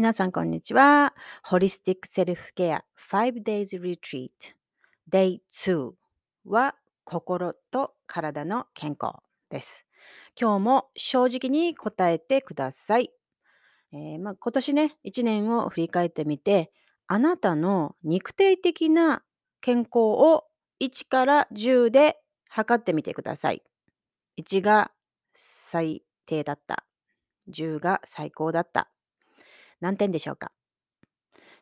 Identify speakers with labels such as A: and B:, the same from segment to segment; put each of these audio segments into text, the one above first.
A: 皆さん、こんにちは。ホリスティックセルフケア5 days retreat Day 2は心と体の健康です。今日も正直に答えてください。えーまあ、今年ね、1年を振り返ってみて、あなたの肉体的な健康を1から10で測ってみてください。1が最低だった。10が最高だった。何点でしょうか？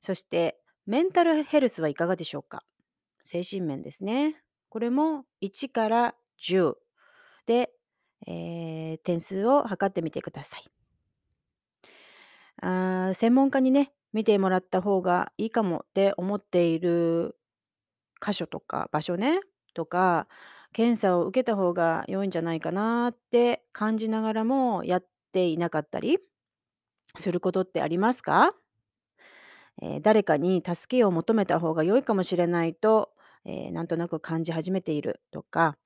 A: そして、メンタルヘルスはいかがでしょうか？精神面ですね。これも1から10で、えー点数を測ってみてください。あー専門家にね、見てもらった方がいいかもって思っている箇所とか場所ね、とか、検査を受けた方が良いんじゃないかなって感じながらもやっていなかったり。することってありますか？えー誰かに助けを求めた方が良いかもしれないと、えーなんとなく感じ始めているとか、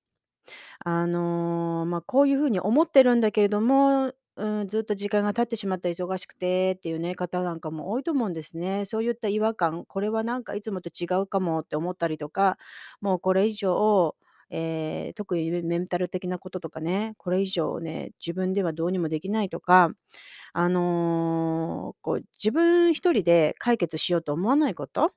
A: あの、まあ、こういうふうに思ってるんだけれども、うん、ずっと時間が経ってしまった忙しくてっていうね、方なんかも多いと思うんですね。そういった違和感、これはなんかいつもと違うかもって思ったりとか、もうこれ以上、えー特にメンタル的なこととかね、これ以上ね、自分ではどうにもできないとか、あの、こう自分一人で解決しようと思わないこと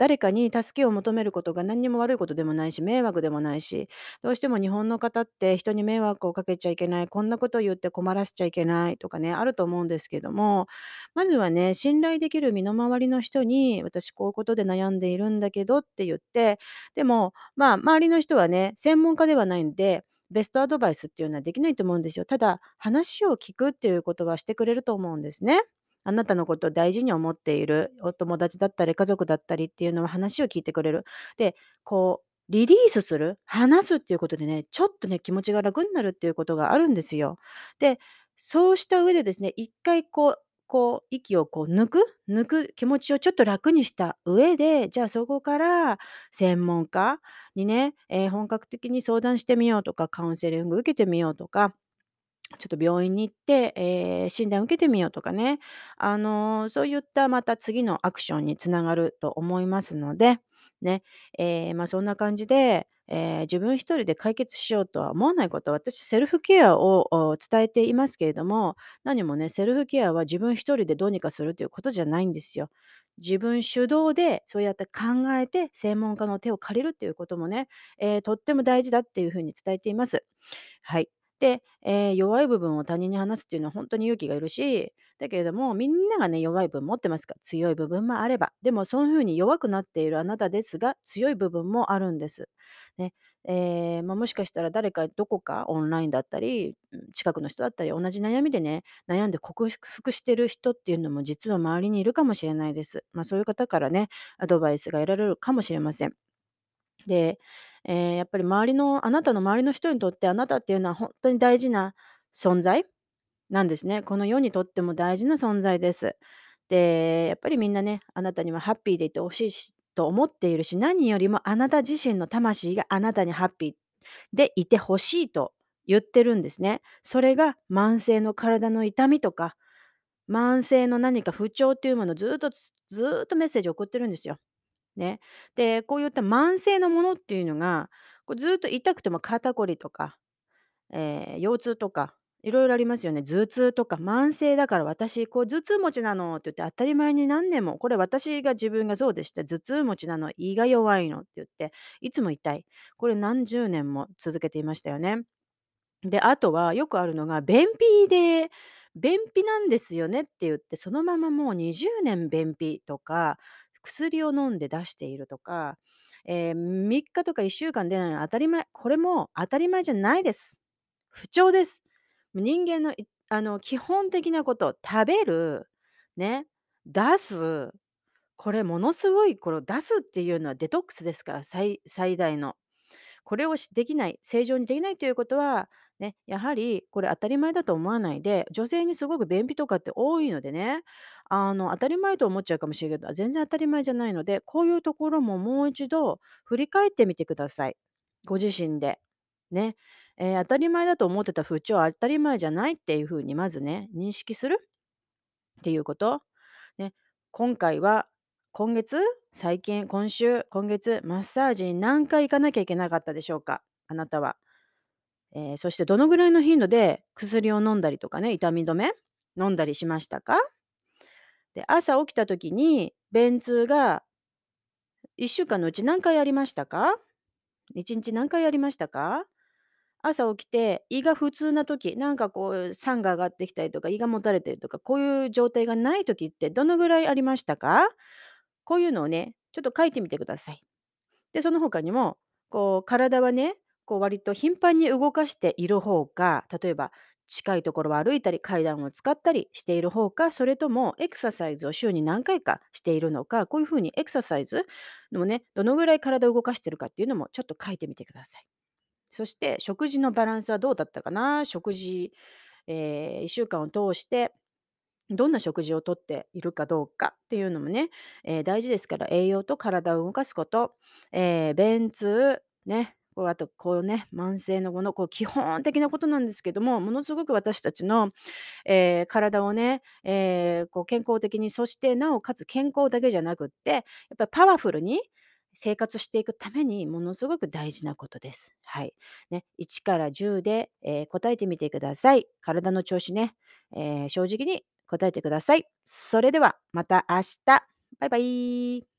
A: 誰かに助けを求めることが何にも悪いことでもないし、迷惑でもないし、どうしても日本の方って人に迷惑をかけちゃいけない、こんなことを言って困らせちゃいけないとかね、あると思うんですけども、まずはね、信頼できる身の回りの人に、私こういうことで悩んでいるんだけどって言って、でも、まあ、周りの人はね、専門家ではないんで、ベストアドバイスっていうのはできないと思うんですよ。ただ、話を聞くっていうことはしてくれると思うんですね。あなたのことを大事に思っているお友達だったり家族だったりっていうのは話を聞いてくれる。で、こうリリースする、話すっていうことでね、ちょっとね、気持ちが楽になるっていうことがあるんですよ。で、そうした上でですね、一回こうこう息をこう抜く抜く気持ちをちょっと楽にした上で、じゃあそこから専門家にね、えー本格的に相談してみようとか、カウンセリング受けてみようとかちょっと病院に行って、えー診断を受けてみようとかね、あの、そういったまた次のアクションにつながると思いますので、ね、えーまあ、そんな感じで、えー自分一人で解決しようとは思わないこと、私セルフケアを伝えていますけれども、何もね、セルフケアは自分一人でどうにかするということじゃないんですよ。自分主導でそうやって考えて専門家の手を借りるっていうこともね、えーとっても大事だっていうふうに伝えています。はい。で、えー弱い部分を他人に話すっていうのは本当に勇気がいるし、だけれども、みんながね、弱い部分持ってますか？ら、強い部分もあれば、でもそういう風に弱くなっているあなたですが、強い部分もあるんです。ね。えーまあ、もしかしたら誰かどこかオンラインだったり、近くの人だったり、同じ悩みでね、悩んで克服してる人っていうのも実は周りにいるかもしれないです。まあ、そういう方からね、アドバイスが得られるかもしれません。で、えーやっぱり周りのあなたの周りの人にとってあなたっていうのは本当に大事な存在なんですね。この世にとっても大事な存在です。で、やっぱりみんなね、あなたにはハッピーでいてほしいしと思っているし、何よりもあなた自身の魂があなたにハッピーでいてほしいと言ってるんですね。それが慢性の体の痛みとか、慢性の何か不調っていうものをずっとずっとメッセージを送ってるんですよ。ね。で、こういった慢性のものっていうのが、こうずっと痛くても肩こりとか、えー腰痛とか、いろいろありますよね。頭痛とか、慢性だから私、こう頭痛持ちなのって言って当たり前に何年も、これ私が自分がそうでした。頭痛持ちなの、胃が弱いのって言って、いつも痛い。これ何十年も続けていましたよね。で、あとはよくあるのが、便秘で便秘なんですよねって言って、そのままもう20年便秘とか、薬を飲んで出しているとか、えー3日とか1週間出ないのは当たり前。これも当たり前じゃないです。不調です。人間のあの基本的なこと、食べる、ね、出す、これものすごいこれ出すっていうのはデトックスですから、最大の。これをできない、正常にできないということは、ね、やはりこれ当たり前だと思わないで、女性にすごく便秘とかって多いのでね、あの当たり前と思っちゃうかもしれないけど、全然当たり前じゃないので、こういうところももう一度振り返ってみてください。ご自身で。ね。えー当たり前だと思ってた不調は当たり前じゃないっていうふうにまずね、認識するっていうこと。ね、今回は今月、最近、今週、今月、マッサージに何回行かなきゃいけなかったでしょうか？あなたは。ええ、そしてどのぐらいの頻度で薬を飲んだりとかね、痛み止め、飲んだりしましたか？で、朝起きた時に便通が1週間のうち何回ありましたか？1日何回ありましたか？朝起きて胃が不通な時、なんかこう酸が上がってきたりとか、胃がもたれてるとか、こういう状態がない時ってどのぐらいありましたか？こういうのをね、ちょっと書いてみてください。で、その他にも、こう体はね、こう割と頻繁に動かしている方か、例えば近いところを歩いたり、階段を使ったりしている方か、それともエクササイズを週に何回かしているのか、こういう風にエクササイズのね、どのぐらい体を動かしてるかっていうのもちょっと書いてみてください。そして食事のバランスはどうだったかな？食事、ええ、1週間を通してどんな食事をとっているかどうかっていうのもね、ええ、大事ですから、栄養と体を動かすこと、ええ、便通、ね、こうあとこうね、慢性のもの、こう基本的なことなんですけども、ものすごく私たちの、ええ、体をね、ええ、こう健康的に、そしてなおかつ健康だけじゃなくって、やっぱりパワフルに生活していくためにものすごく大事なことです。はい。ね、1から10で、ええ、答えてみてください。体の調子ね、ええ、正直に答えてください。それではまた明日。バイバイ。